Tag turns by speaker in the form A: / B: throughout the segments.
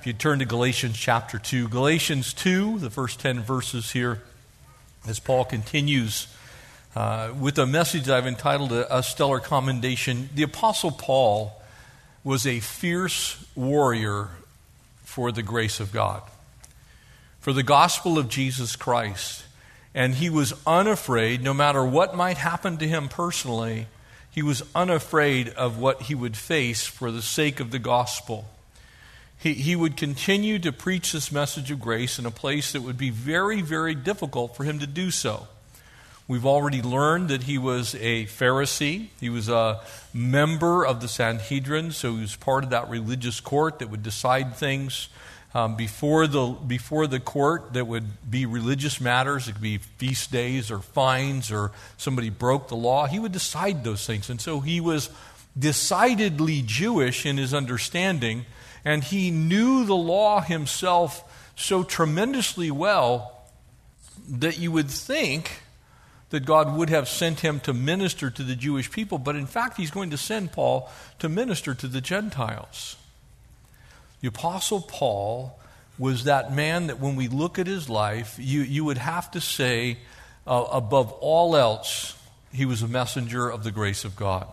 A: If you turn to Galatians chapter 2, Galatians 2, the first 10 verses here, as Paul continues uh, with a message I've entitled a, a Stellar Commendation. The Apostle Paul was a fierce warrior for the grace of God, for the gospel of Jesus Christ. And he was unafraid, no matter what might happen to him personally, he was unafraid of what he would face for the sake of the gospel he, he would continue to preach this message of grace in a place that would be very, very difficult for him to do so. We've already learned that he was a Pharisee. He was a member of the Sanhedrin, so he was part of that religious court that would decide things um, before, the, before the court that would be religious matters. It could be feast days or fines or somebody broke the law. He would decide those things. And so he was decidedly Jewish in his understanding and he knew the law himself so tremendously well that you would think that God would have sent him to minister to the Jewish people, but in fact, he's going to send Paul to minister to the Gentiles. The Apostle Paul was that man that when we look at his life, you, you would have to say, uh, above all else, he was a messenger of the grace of God.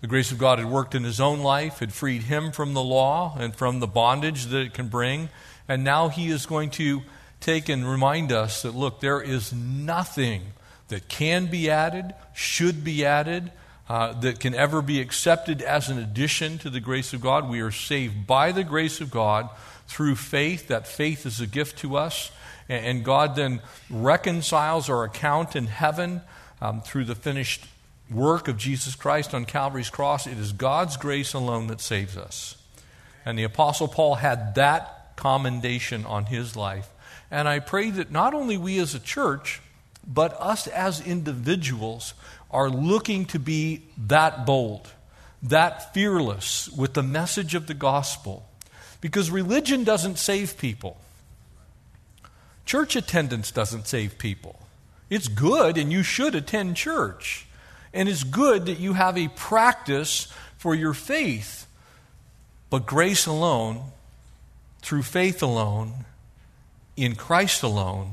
A: The grace of God had worked in his own life, had freed him from the law and from the bondage that it can bring. And now he is going to take and remind us that, look, there is nothing that can be added, should be added, uh, that can ever be accepted as an addition to the grace of God. We are saved by the grace of God through faith. That faith is a gift to us. And, God then reconciles our account in heaven um, through the finished work of Jesus Christ on Calvary's cross. It is God's grace alone that saves us. And the Apostle Paul had that commendation on his life. And I pray that not only we as a church, but us as individuals are looking to be that bold, that fearless with the message of the gospel. Because religion doesn't save people, church attendance doesn't save people. It's good, and you should attend church. And it's good that you have a practice for your faith. But grace alone, through faith alone, in Christ alone,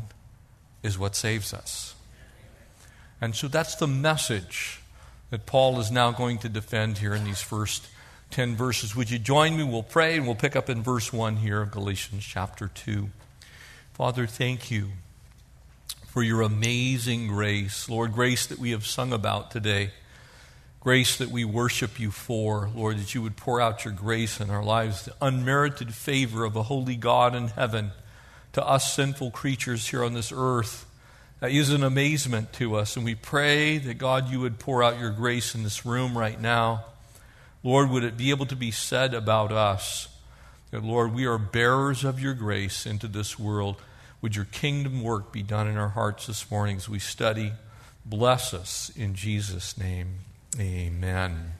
A: is what saves us. And so that's the message that Paul is now going to defend here in these first 10 verses. Would you join me? We'll pray and we'll pick up in verse 1 here of Galatians chapter 2. Father, thank you for your amazing grace. Lord, grace that we have sung about today. Grace that we worship you for, Lord, that you would pour out your grace in our lives, the unmerited favor of a holy God in heaven to us sinful creatures here on this earth. That is an amazement to us. And we pray that, God, you would pour out your grace in this room right now. Lord, would it be able to be said about us that, Lord, we are bearers of your grace into this world. Would your kingdom work be done in our hearts this morning as we study? Bless us in Jesus' name. Amen.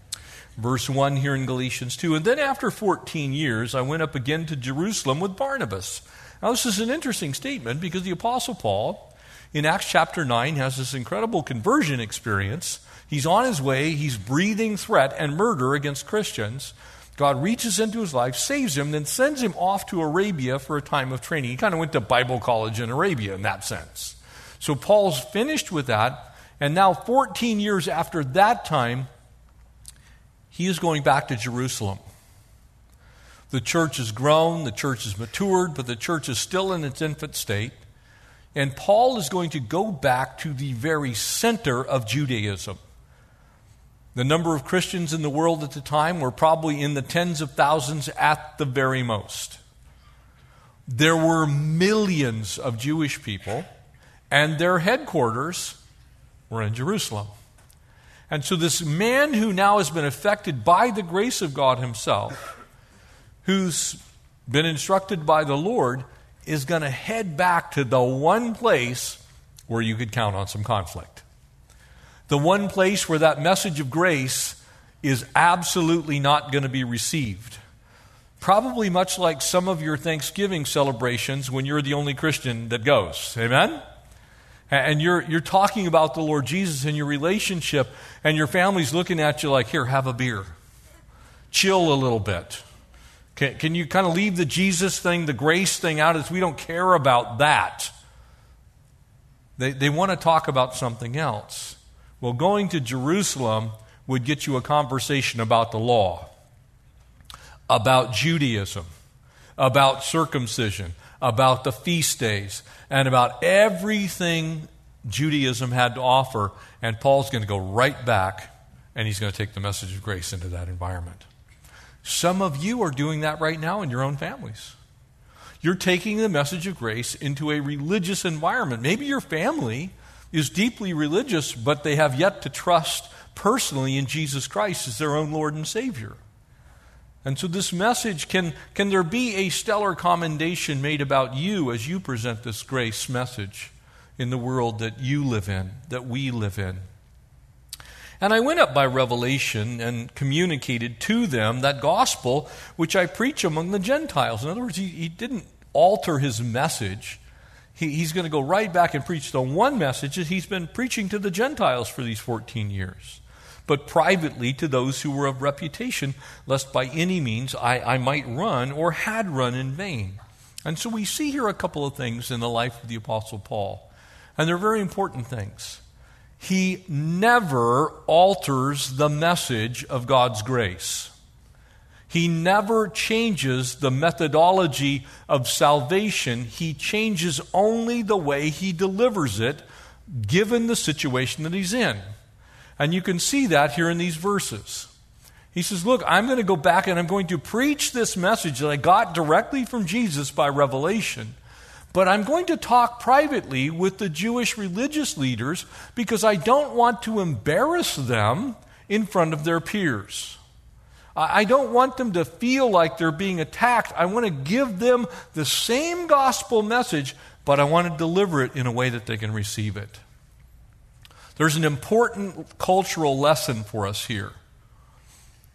A: Verse 1 here in Galatians 2. And then after 14 years, I went up again to Jerusalem with Barnabas. Now, this is an interesting statement because the Apostle Paul in Acts chapter 9 has this incredible conversion experience. He's on his way, he's breathing threat and murder against Christians. God reaches into his life, saves him, then sends him off to Arabia for a time of training. He kind of went to Bible college in Arabia in that sense. So Paul's finished with that, and now 14 years after that time, he is going back to Jerusalem. The church has grown, the church has matured, but the church is still in its infant state. And Paul is going to go back to the very center of Judaism. The number of Christians in the world at the time were probably in the tens of thousands at the very most. There were millions of Jewish people, and their headquarters were in Jerusalem. And so, this man who now has been affected by the grace of God himself, who's been instructed by the Lord, is going to head back to the one place where you could count on some conflict the one place where that message of grace is absolutely not going to be received. Probably much like some of your Thanksgiving celebrations when you're the only Christian that goes. Amen? And you're, you're talking about the Lord Jesus and your relationship, and your family's looking at you like, here, have a beer. Chill a little bit. Can, can you kind of leave the Jesus thing, the grace thing out as we don't care about that? They, they want to talk about something else. Well, going to Jerusalem would get you a conversation about the law, about Judaism, about circumcision, about the feast days, and about everything Judaism had to offer. And Paul's going to go right back and he's going to take the message of grace into that environment. Some of you are doing that right now in your own families. You're taking the message of grace into a religious environment. Maybe your family is deeply religious, but they have yet to trust personally in Jesus Christ as their own Lord and Savior. And so, this message can, can there be a stellar commendation made about you as you present this grace message in the world that you live in, that we live in? And I went up by revelation and communicated to them that gospel which I preach among the Gentiles. In other words, he, he didn't alter his message. He, he's going to go right back and preach the one message that he's been preaching to the Gentiles for these 14 years, but privately to those who were of reputation, lest by any means I, I might run or had run in vain. And so we see here a couple of things in the life of the Apostle Paul, and they're very important things he never alters the message of God's grace. He never changes the methodology of salvation. He changes only the way he delivers it, given the situation that he's in. And you can see that here in these verses. He says, Look, I'm going to go back and I'm going to preach this message that I got directly from Jesus by revelation. But I'm going to talk privately with the Jewish religious leaders because I don't want to embarrass them in front of their peers. I don't want them to feel like they're being attacked. I want to give them the same gospel message, but I want to deliver it in a way that they can receive it. There's an important cultural lesson for us here.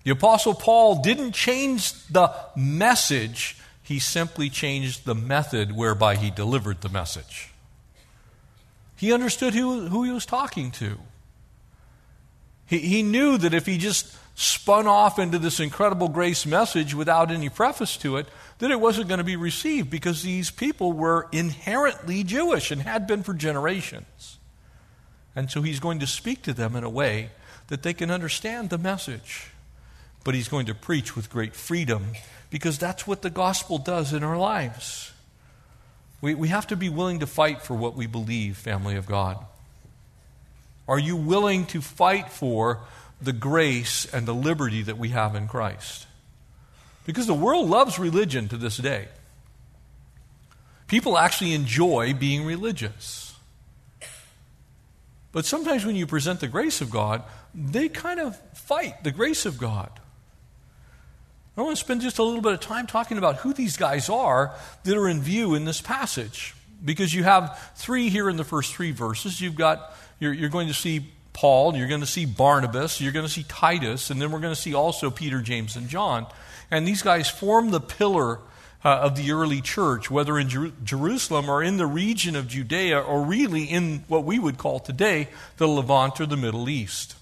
A: The Apostle Paul didn't change the message, he simply changed the method whereby he delivered the message. He understood who, who he was talking to. He, he knew that if he just spun off into this incredible grace message without any preface to it, that it wasn't going to be received because these people were inherently Jewish and had been for generations. And so he's going to speak to them in a way that they can understand the message. But he's going to preach with great freedom because that's what the gospel does in our lives. We, we have to be willing to fight for what we believe, family of God. Are you willing to fight for the grace and the liberty that we have in Christ? Because the world loves religion to this day. People actually enjoy being religious. But sometimes when you present the grace of God, they kind of fight the grace of God. I want to spend just a little bit of time talking about who these guys are that are in view in this passage. Because you have three here in the first three verses. You've got, you're, you're going to see Paul, you're going to see Barnabas, you're going to see Titus, and then we're going to see also Peter, James, and John. And these guys form the pillar uh, of the early church, whether in Jer- Jerusalem or in the region of Judea, or really in what we would call today the Levant or the Middle East.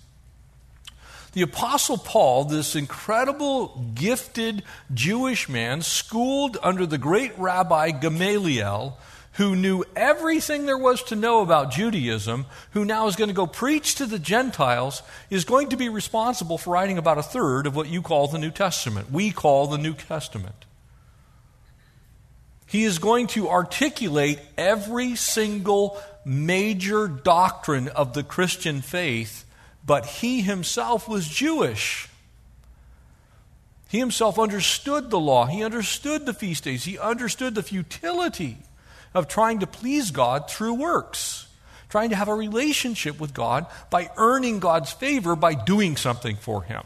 A: The Apostle Paul, this incredible, gifted Jewish man, schooled under the great rabbi Gamaliel, who knew everything there was to know about Judaism, who now is going to go preach to the Gentiles, is going to be responsible for writing about a third of what you call the New Testament. We call the New Testament. He is going to articulate every single major doctrine of the Christian faith but he himself was Jewish. He himself understood the law. He understood the feast days. He understood the futility of trying to please God through works, trying to have a relationship with God by earning God's favor by doing something for Him.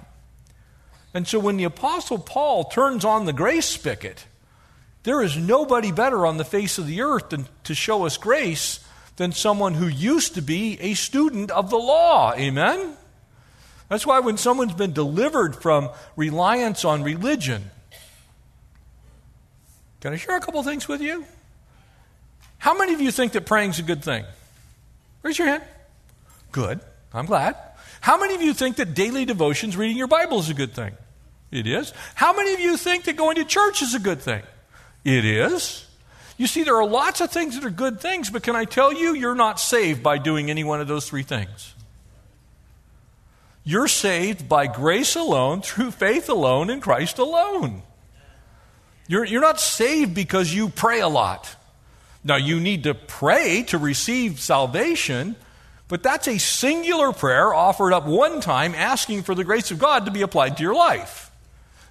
A: And so when the Apostle Paul turns on the grace spigot, there is nobody better on the face of the earth than to show us grace than someone who used to be a student of the law. Amen? That's why when someone's been delivered from reliance on religion, can I share a couple things with you? How many of you think that praying is a good thing? Raise your hand. Good. I'm glad. How many of you think that daily devotions, reading your Bible, is a good thing? It is. How many of you think that going to church is a good thing? It is. You see, there are lots of things that are good things, but can I tell you, you're not saved by doing any one of those three things. You're saved by grace alone, through faith alone, in Christ alone. You're, you're not saved because you pray a lot. Now, you need to pray to receive salvation, but that's a singular prayer offered up one time asking for the grace of God to be applied to your life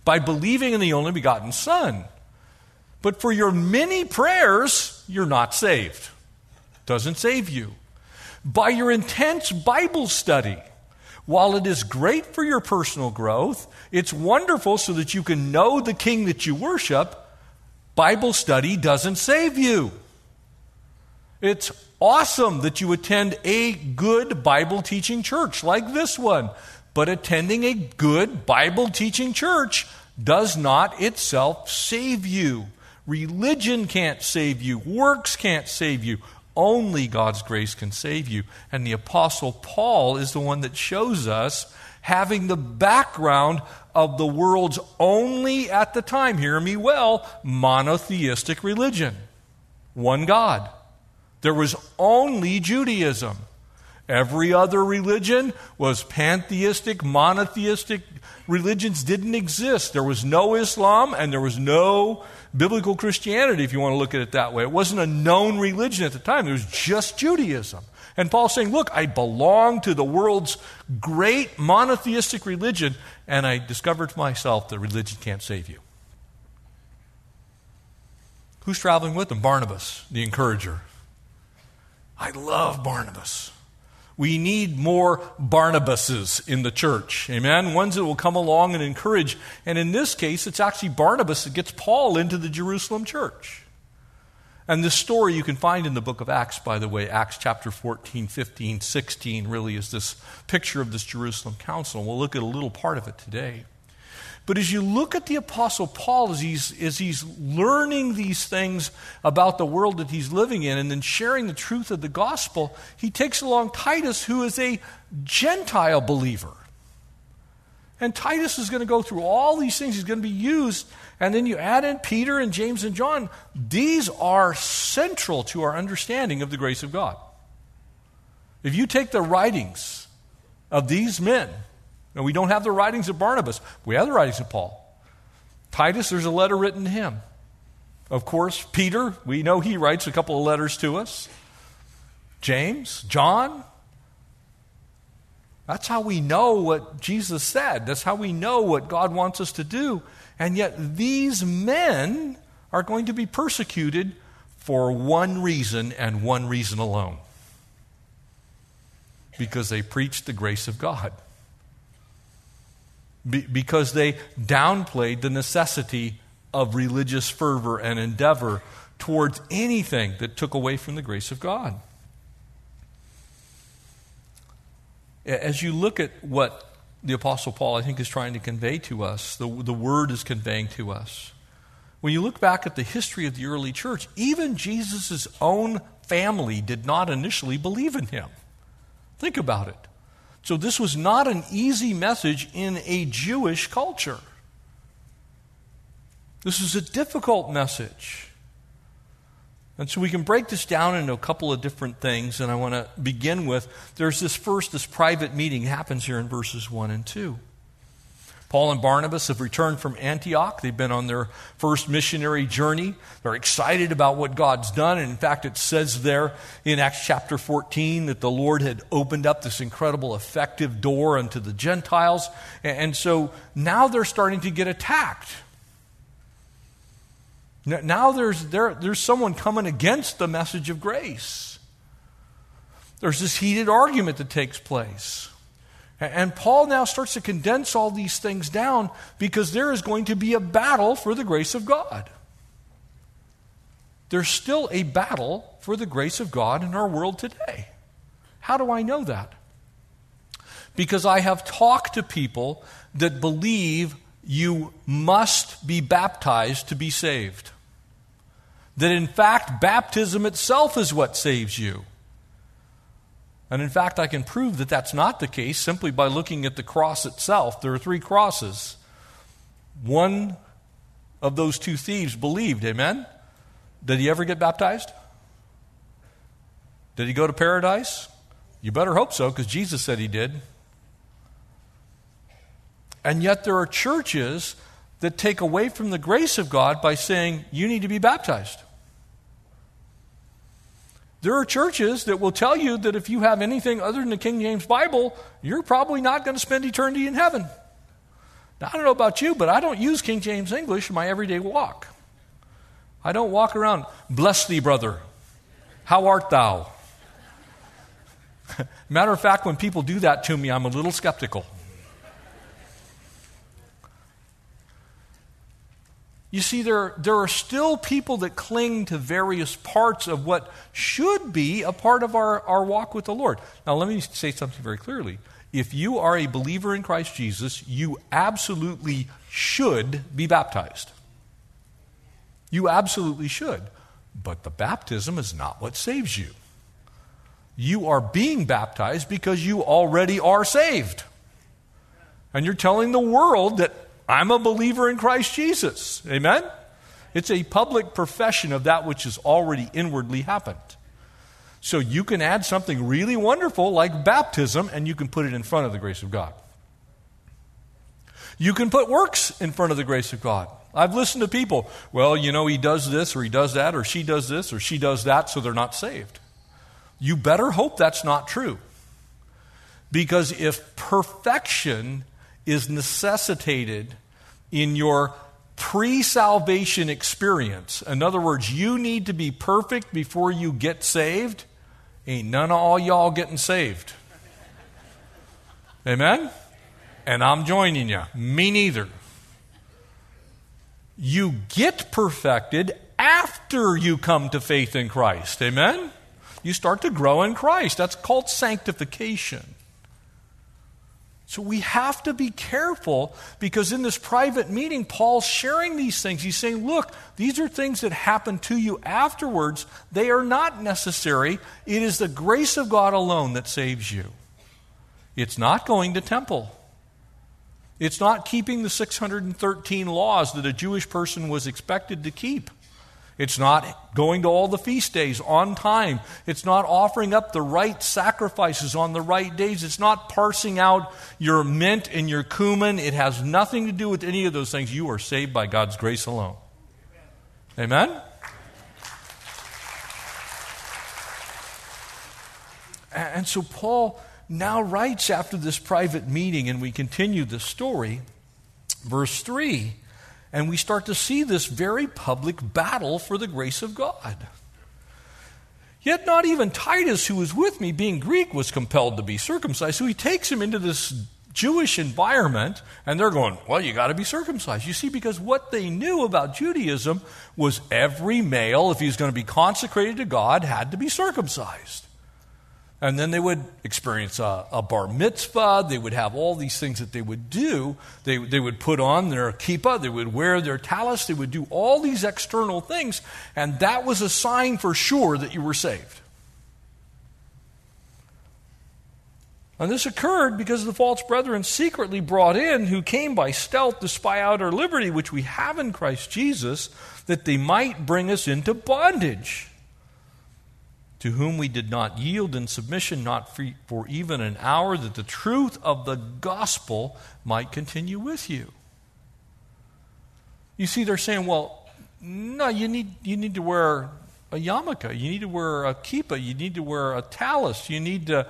A: by believing in the only begotten Son. But for your many prayers, you're not saved. Doesn't save you. By your intense Bible study, while it is great for your personal growth, it's wonderful so that you can know the King that you worship. Bible study doesn't save you. It's awesome that you attend a good Bible teaching church like this one, but attending a good Bible teaching church does not itself save you. Religion can't save you, works can't save you. Only God's grace can save you. And the Apostle Paul is the one that shows us having the background of the world's only, at the time, hear me well, monotheistic religion. One God. There was only Judaism. Every other religion was pantheistic, monotheistic. Religions didn't exist. There was no Islam and there was no biblical Christianity, if you want to look at it that way. It wasn't a known religion at the time, it was just Judaism. And Paul's saying, Look, I belong to the world's great monotheistic religion, and I discovered to myself that religion can't save you. Who's traveling with him? Barnabas, the encourager. I love Barnabas. We need more Barnabases in the church. Amen? Ones that will come along and encourage. And in this case, it's actually Barnabas that gets Paul into the Jerusalem church. And this story you can find in the book of Acts, by the way. Acts chapter 14, 15, 16 really is this picture of this Jerusalem council. And we'll look at a little part of it today. But as you look at the Apostle Paul as he's, as he's learning these things about the world that he's living in and then sharing the truth of the gospel, he takes along Titus, who is a Gentile believer. And Titus is going to go through all these things. He's going to be used. And then you add in Peter and James and John. These are central to our understanding of the grace of God. If you take the writings of these men, we don't have the writings of Barnabas, we have the writings of Paul. Titus, there's a letter written to him. Of course, Peter, we know he writes a couple of letters to us. James, John. That's how we know what Jesus said. That's how we know what God wants us to do. And yet, these men are going to be persecuted for one reason and one reason alone because they preached the grace of God be, because they downplayed the necessity of religious fervor and endeavor towards anything that took away from the grace of God. As you look at what the Apostle Paul, I think, is trying to convey to us, the, the Word is conveying to us. When you look back at the history of the early church, even Jesus' own family did not initially believe in him. Think about it. So, this was not an easy message in a Jewish culture. This is a difficult message. And so we can break this down into a couple of different things, and I want to begin with there's this first, this private meeting happens here in verses 1 and 2. Paul and Barnabas have returned from Antioch. They've been on their first missionary journey. They're excited about what God's done. And in fact, it says there in Acts chapter 14 that the Lord had opened up this incredible, effective door unto the Gentiles. And so now they're starting to get attacked. Now there's, there, there's someone coming against the message of grace. There's this heated argument that takes place. And Paul now starts to condense all these things down because there is going to be a battle for the grace of God. There's still a battle for the grace of God in our world today. How do I know that? Because I have talked to people that believe you must be baptized to be saved. That in fact, baptism itself is what saves you. And in fact, I can prove that that's not the case simply by looking at the cross itself. There are three crosses one of those two thieves believed. Amen? Did he ever get baptized? Did he go to paradise? You better hope so, because Jesus said he did. And yet, there are churches that take away from the grace of God by saying, you need to be baptized. There are churches that will tell you that if you have anything other than the King James Bible, you're probably not going to spend eternity in heaven. Now, I don't know about you, but I don't use King James English in my everyday walk. I don't walk around, bless thee, brother. How art thou? Matter of fact, when people do that to me, I'm a little skeptical. You see, there, there are still people that cling to various parts of what should be a part of our, our walk with the Lord. Now, let me say something very clearly. If you are a believer in Christ Jesus, you absolutely should be baptized. You absolutely should. But the baptism is not what saves you. You are being baptized because you already are saved. And you're telling the world that I'm a believer in Christ Jesus. Amen? It's a public profession of that which has already inwardly happened. So you can add something really wonderful like baptism and you can put it in front of the grace of God. You can put works in front of the grace of God. I've listened to people, well, you know, he does this or he does that or she does this or she does that, so they're not saved. You better hope that's not true. Because if perfection is necessitated in your pre salvation experience. In other words, you need to be perfect before you get saved. Ain't none of all y'all getting saved. Amen? And I'm joining you. Me neither. You get perfected after you come to faith in Christ. Amen? You start to grow in Christ. That's called sanctification. So we have to be careful because in this private meeting, Paul's sharing these things. He's saying, look, these are things that happen to you afterwards. They are not necessary. It is the grace of God alone that saves you. It's not going to temple. It's not keeping the 613 laws that a Jewish person was expected to keep. It's not going to all the feast days on time. It's not offering up the right sacrifices on the right days. It's not parsing out your mint and your cumin. It has nothing to do with any of those things. You are saved by God's grace alone. Amen? And so Paul now writes after this private meeting, and we continue the story, verse 3 and we start to see this very public battle for the grace of God. Yet not even Titus, who was with me, being Greek, was compelled to be circumcised. So he takes him into this Jewish environment, and they're going, Well, you got to be circumcised. You see, because what they knew about Judaism was every male, if he was going to be consecrated to God, had to be circumcised. And then they would experience a, a, bar mitzvah. They would have all these things that they would do. They, they would put on their kippah. They would wear their tallis. They would do all these external things. And that was a sign for sure that you were saved. And this occurred because the false brethren secretly brought in, who came by stealth to spy out our liberty, which we have in Christ Jesus, that they might bring us into bondage to whom we did not yield in submission, not for even an hour, that the truth of the gospel might continue with you. You see, they're saying, well, no, you need, you need to wear a yarmulke, you need to wear a kippah, you need to wear a tallis, you need to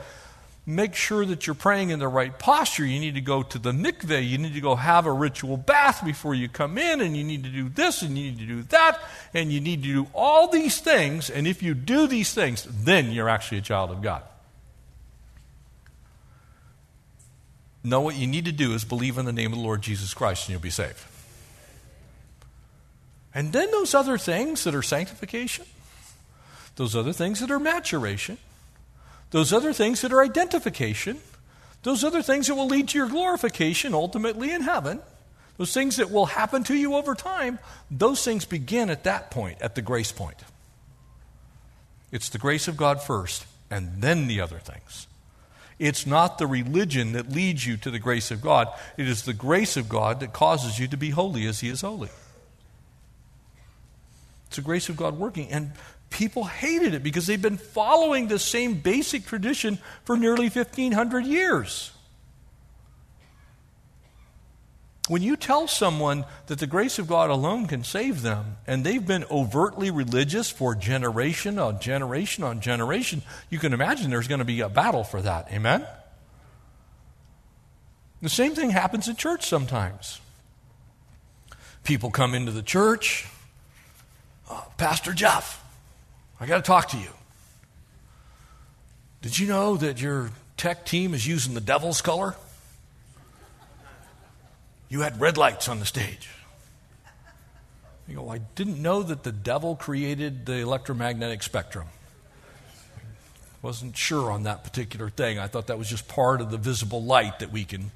A: make sure that you're praying in the right posture. You need to go to the mikveh. You need to go have a ritual bath before you come in, and you need to do this, and you need to do that, and you need to do all these things. And if you do these things, then you're actually a child of God. No, what you need to do is believe in the name of the Lord Jesus Christ, and you'll be saved. And then those other things that are sanctification, those other things that are maturation, those other things that are identification, those other things that will lead to your glorification ultimately in heaven, those things that will happen to you over time, those things begin at that point, at the grace point. It's the grace of God first, and then the other things. It's not the religion that leads you to the grace of God, it is the grace of God that causes you to be holy as He is holy. It's the grace of God working. And people hated it because they've been following the same basic tradition for nearly 1,500 years. When you tell someone that the grace of God alone can save them, and they've been overtly religious for generation on generation on generation, you can imagine there's going to be a battle for that. Amen? The same thing happens in church sometimes. People come into the church, oh, Pastor Jeff, I got to talk to you. Did you know that your tech team is using the devil's color? You had red lights on the stage. You go, I didn't know that the devil created the electromagnetic spectrum. Wasn't sure on that particular thing. I thought that was just part of the visible light that we can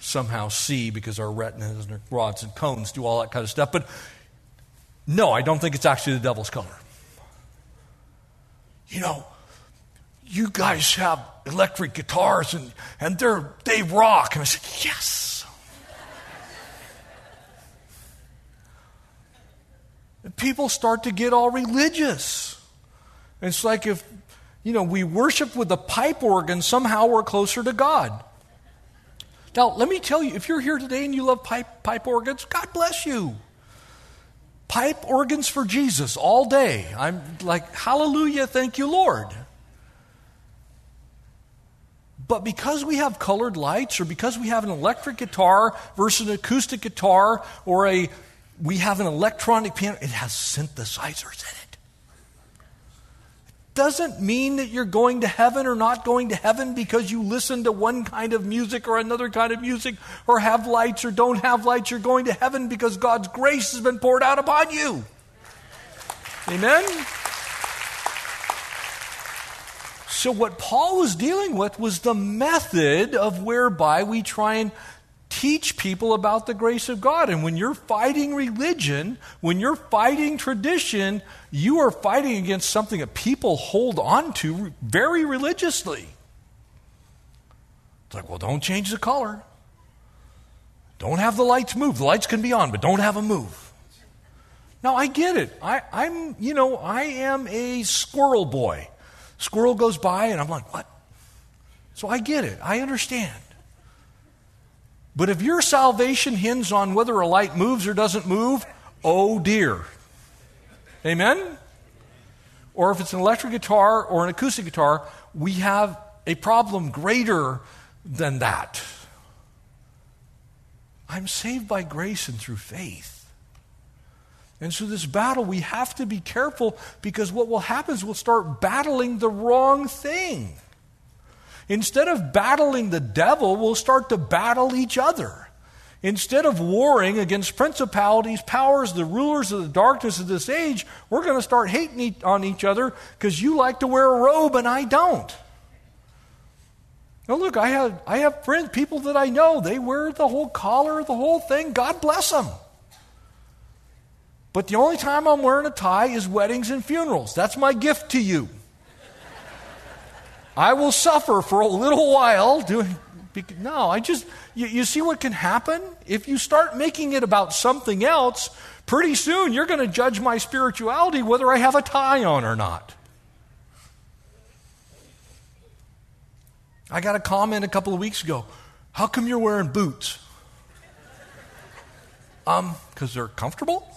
A: somehow see because our retinas and our rods and cones do all that kind of stuff. But no, I don't think it's actually the devil's color. You know, you guys have electric guitars and, and they're, they rock. And I said, yes. and people start to get all religious. It's like if, you know, we worship with a pipe organ, somehow we're closer to God. Now, let me tell you, if you're here today and you love pipe, pipe organs, God bless you. Pipe organs for Jesus all day. I'm like, hallelujah, thank you, Lord. But because we have colored lights, or because we have an electric guitar versus an acoustic guitar, or a we have an electronic piano, it has synthesizers in it. Doesn't mean that you're going to heaven or not going to heaven because you listen to one kind of music or another kind of music or have lights or don't have lights. You're going to heaven because God's grace has been poured out upon you. Amen? So, what Paul was dealing with was the method of whereby we try and teach people about the grace of God. And when you're fighting religion, when you're fighting tradition, you are fighting against something that people hold on to very religiously. It's like, well, don't change the color. Don't have the lights move. The lights can be on, but don't have them move. Now, I get it. I, I'm, you know, I am a squirrel boy. Squirrel goes by, and I'm like, what? So I get it. I understand. But if your salvation hinges on whether a light moves or doesn't move, oh dear. Amen? Or if it's an electric guitar or an acoustic guitar, we have a problem greater than that. I'm saved by grace and through faith. And so, this battle, we have to be careful because what will happen is we'll start battling the wrong thing. Instead of battling the devil, we'll start to battle each other. Instead of warring against principalities, powers, the rulers of the darkness of this age, we're going to start hating on each other because you like to wear a robe and I don't. Now, look, I have, I have friends, people that I know, they wear the whole collar, the whole thing. God bless them. But the only time I'm wearing a tie is weddings and funerals. That's my gift to you. I will suffer for a little while doing. No, I just, you, you see what can happen? If you start making it about something else, pretty soon you're going to judge my spirituality whether I have a tie on or not. I got a comment a couple of weeks ago. How come you're wearing boots? Um, because they're comfortable?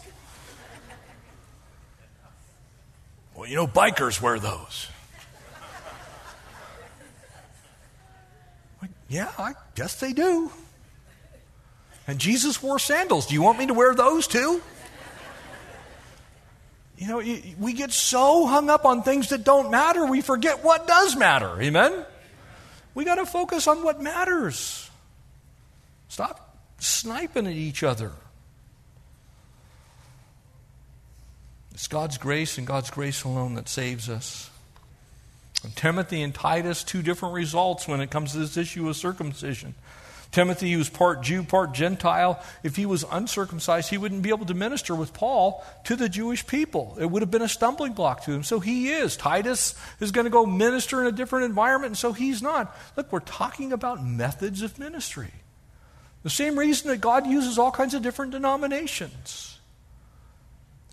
A: Well, you know, bikers wear those. Yeah, I guess they do. And Jesus wore sandals. Do you want me to wear those too? You know, we get so hung up on things that don't matter, we forget what does matter. Amen? We got to focus on what matters. Stop sniping at each other. It's God's grace and God's grace alone that saves us. Timothy and Titus, two different results when it comes to this issue of circumcision. Timothy, who was part Jew, part Gentile, if he was uncircumcised, he wouldn't be able to minister with Paul to the Jewish people. It would have been a stumbling block to him. So he is. Titus is going to go minister in a different environment, and so he's not. Look, we're talking about methods of ministry. The same reason that God uses all kinds of different denominations.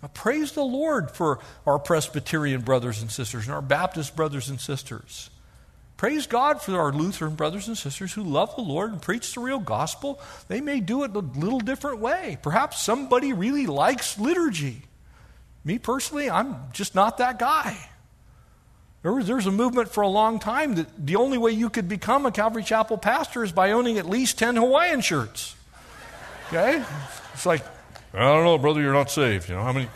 A: Now, praise the Lord for our Presbyterian brothers and sisters and our Baptist brothers and sisters. Praise God for our Lutheran brothers and sisters who love the Lord and preach the real gospel. They may do it a little different way. Perhaps somebody really likes liturgy. Me personally, I'm just not that guy. There was, there was a movement for a long time that the only way you could become a Calvary Chapel pastor is by owning at least 10 Hawaiian shirts. Okay? It's like, I don't know, brother, you're not saved. You know, how many?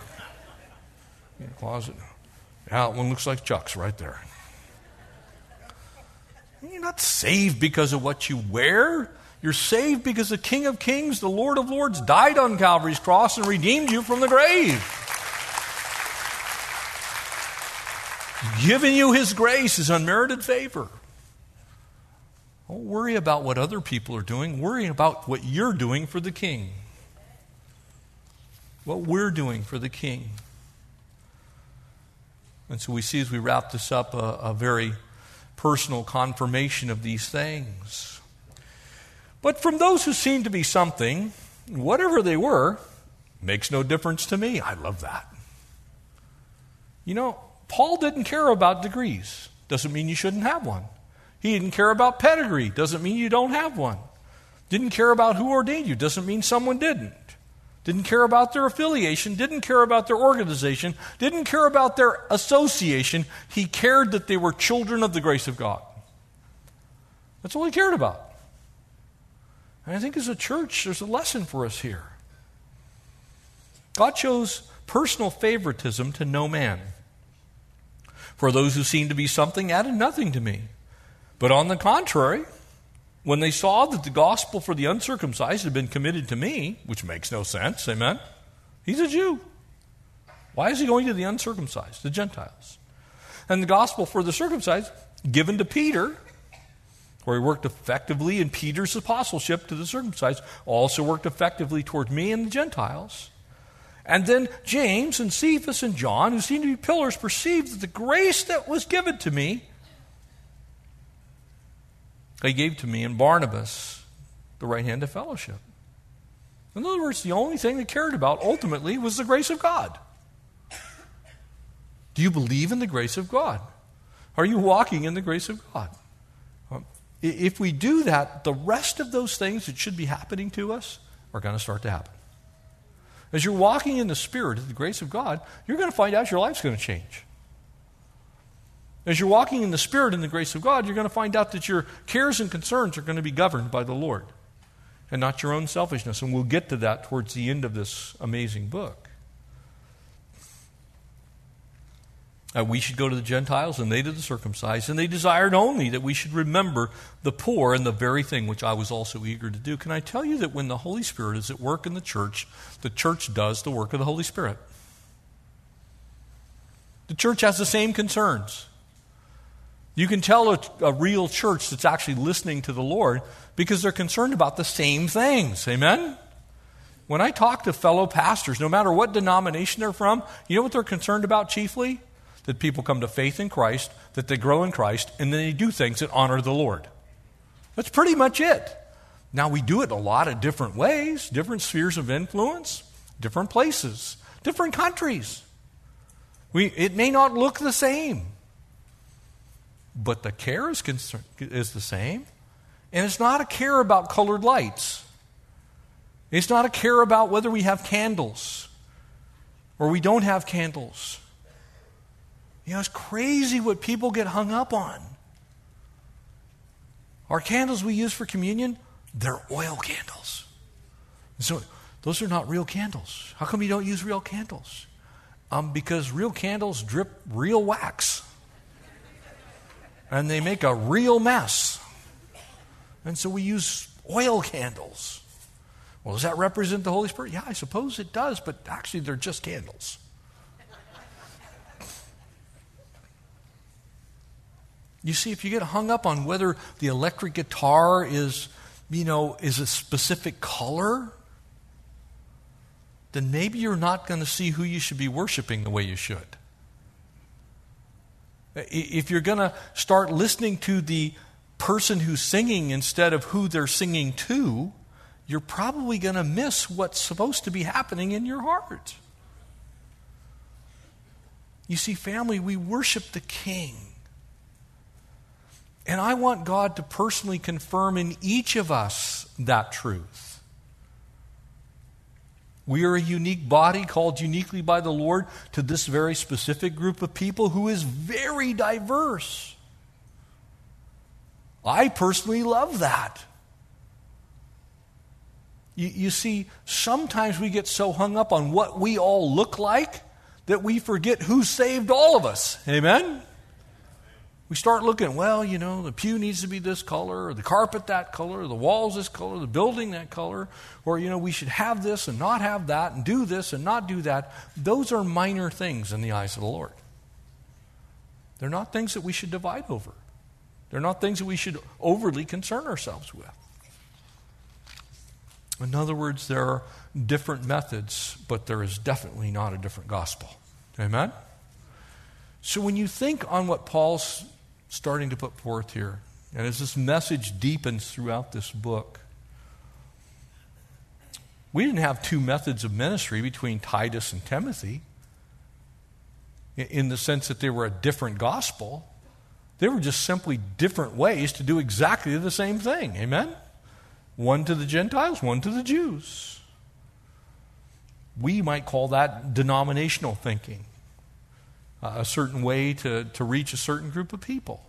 A: In your closet. Yeah, one looks like Chuck's right there. You're not saved because of what you wear. You're saved because the King of Kings, the Lord of Lords, died on Calvary's cross and redeemed you from the grave. Giving you his grace, his unmerited favor. Don't worry about what other people are doing. Worry about what you're doing for the King. What we're doing for the King. And so we see as we wrap this up a, a very personal confirmation of these things. But from those who seem to be something, whatever they were, makes no difference to me. I love that. You know, Paul didn't care about degrees. Doesn't mean you shouldn't have one. He didn't care about pedigree. Doesn't mean you don't have one. Didn't care about who ordained you. Doesn't mean someone didn't didn't care about their affiliation, didn't care about their organization, didn't care about their association. He cared that they were children of the grace of God. That's all he cared about. And I think as a church, there's a lesson for us here. God chose personal favoritism to no man. For those who seemed to be something added nothing to me. But on the contrary, when they saw that the gospel for the uncircumcised had been committed to me, which makes no sense, amen? He's a Jew. Why is he going to the uncircumcised, the Gentiles? And the gospel for the circumcised given to Peter, where he worked effectively in Peter's apostleship to the circumcised, also worked effectively toward me and the Gentiles. And then James and Cephas and John, who seemed to be pillars, perceived that the grace that was given to me they gave to me and Barnabas the right hand of fellowship. In other words, the only thing they cared about ultimately was the grace of God. Do you believe in the grace of God? Are you walking in the grace of God? If we do that, the rest of those things that should be happening to us are going to start to happen. As you're walking in the Spirit of the grace of God, you're going to find out your life's going to change. As you're walking in the Spirit and the grace of God, you're going to find out that your cares and concerns are going to be governed by the Lord and not your own selfishness. And we'll get to that towards the end of this amazing book. Uh, we should go to the Gentiles and they to the circumcised, and they desired only that we should remember the poor and the very thing which I was also eager to do. Can I tell you that when the Holy Spirit is at work in the church, the church does the work of the Holy Spirit? The church has the same concerns. You can tell a, a, real church that's actually listening to the Lord because they're concerned about the same things. Amen? When I talk to fellow pastors, no matter what denomination they're from, you know what they're concerned about chiefly? That people come to faith in Christ, that they grow in Christ, and then they do things that honor the Lord. That's pretty much it. Now, we do it a lot of different ways, different spheres of influence, different places, different countries. We, it may not look the same. But the care is, concern, is the same. And it's not a care about colored lights. It's not a care about whether we have candles or we don't have candles. You know, it's crazy what people get hung up on. Our candles we use for communion, they're oil candles. So those are not real candles. How come you don't use real candles? Um, because real candles drip real wax and they make a real mess. And so we use oil candles. Well, does that represent the Holy Spirit? Yeah, I suppose it does, but actually they're just candles. You see, if you get hung up on whether the electric guitar is, you know, is a specific color, then maybe you're not going to see who you should be worshiping the way you should. Uh, if you're going to start listening to the person who's singing instead of who they're singing to, you're probably going to miss what's supposed to be happening in your heart. You see, family, we worship the King. And I want God to personally confirm in each of us that truth. We are a unique body called uniquely by the Lord to this very specific group of people who is very diverse. I personally love that. You, you, see, sometimes we get so hung up on what we all look like that we forget who saved all of us. Amen? We start looking, well, you know, the pew needs to be this color, or the carpet that color, or the walls this color, the building that color, or, you know, we should have this and not have that, and do this and not do that. Those are minor things in the eyes of the Lord. They're not things that we should divide over, they're not things that we should overly concern ourselves with. In other words, there are different methods, but there is definitely not a different gospel. Amen? So when you think on what Paul's starting to put forth here. And as this message deepens throughout this book, we didn't have two methods of ministry between Titus and Timothy in the sense that they were a different gospel. They were just simply different ways to do exactly the same thing. Amen? One to the Gentiles, one to the Jews. We might call that denominational thinking a certain way to, to reach a certain group of people.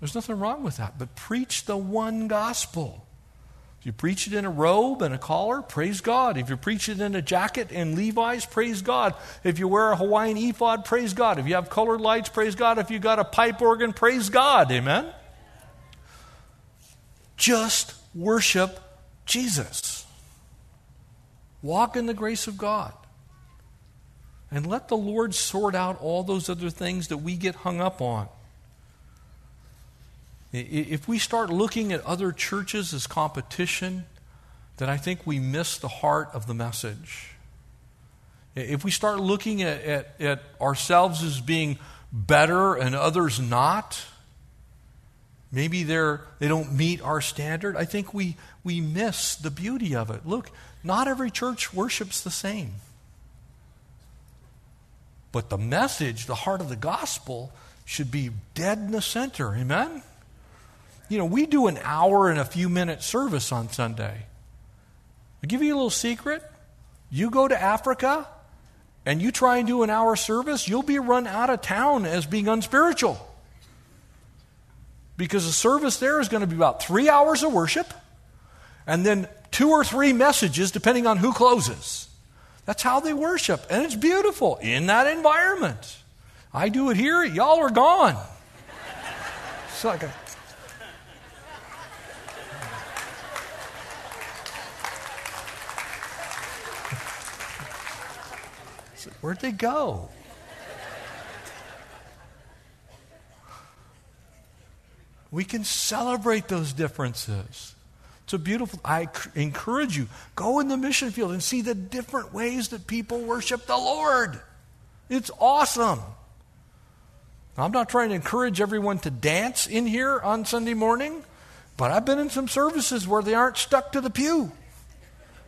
A: There's nothing wrong with that, but preach the one gospel. If you preach it in a robe and a collar, praise God. If you preach it in a jacket and Levi's, praise God. If you wear a Hawaiian ephod, praise God. If you have colored lights, praise God. If you got a pipe organ, praise God. Amen? Just worship Jesus. Walk in the grace of God. And let the Lord sort out all those other things that we get hung up on. If we start looking at other churches as competition, then I think we miss the heart of the message. If we start looking at, at, at ourselves as being better and others not, maybe they're, they don't meet our standard, I think we, we miss the beauty of it. Look, not every church worships the same. But the message, the heart of the gospel, should be dead in the center. Amen? You know, we do an hour and a few minute service on Sunday. I'll give you a little secret. You go to Africa and you try and do an hour service, you'll be run out of town as being unspiritual. Because the service there is going to be about three hours of worship and then two or three messages, depending on who closes. That's how they worship. And it's beautiful in that environment. I do it here, y'all are gone. It's like a. Where'd they go? We can celebrate those differences. It's a beautiful, I encourage you, go in the mission field and see the different ways that people worship the Lord. It's awesome. I'm not trying to encourage everyone to dance in here on Sunday morning, but I've been in some services where they aren't stuck to the pew.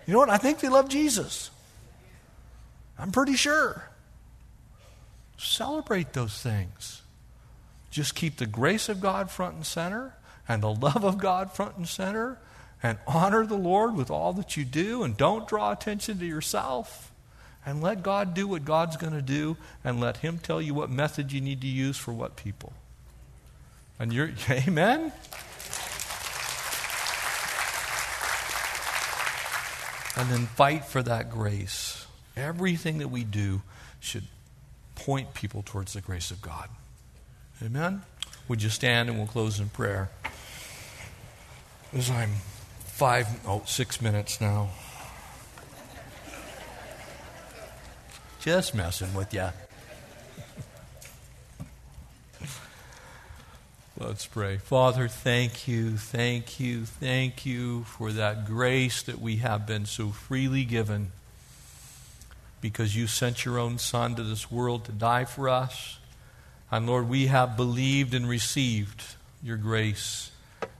A: You know what? I think they love Jesus. I'm pretty sure. Celebrate those things. Just keep the grace of God front and center and the love of God front and center and honor the Lord with all that you do and don't draw attention to yourself. And let God do what God's going to do and let Him tell you what method you need to use for what people. And you're, amen? And then fight for that grace. Everything that we do should point people towards the grace of God. Amen? Would you stand and we'll close in prayer? As I'm five, oh, six minutes now. Just messing with you. Let's pray. Father, thank you, thank you, thank you for that grace that we have been so freely given because you sent your own Son to this world to die for us. And Lord, we have believed and received your grace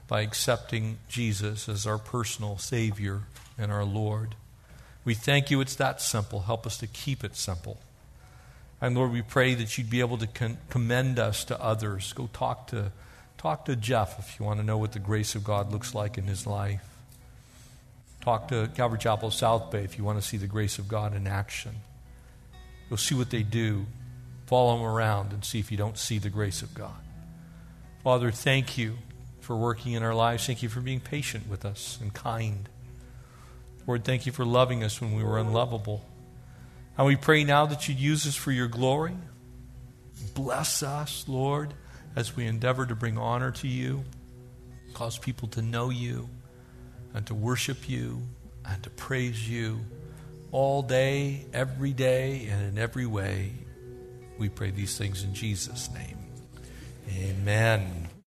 A: by accepting Jesus as our personal Savior and our Lord. We thank you it's that simple. Help us to keep it simple. And Lord, we pray that you'd be able to con- commend us to others. Go talk to Talk to Jeff if you want to know what the grace of God looks like in his life. Talk to Calvary Chapel South Bay if you want to see the grace of God in action. You'll see what they do. Follow them around and see if you don't see the grace of God. Father, thank you for working in our lives. Thank you for being patient with us and kind. Lord, thank you for loving us when we were unlovable. And we pray now that you'd use us for your glory. Bless us, Lord as we endeavor to bring honor to you, cause people to know you and to worship you and to praise you all day, every day, and in every way. We pray these things in Jesus' name. Amen.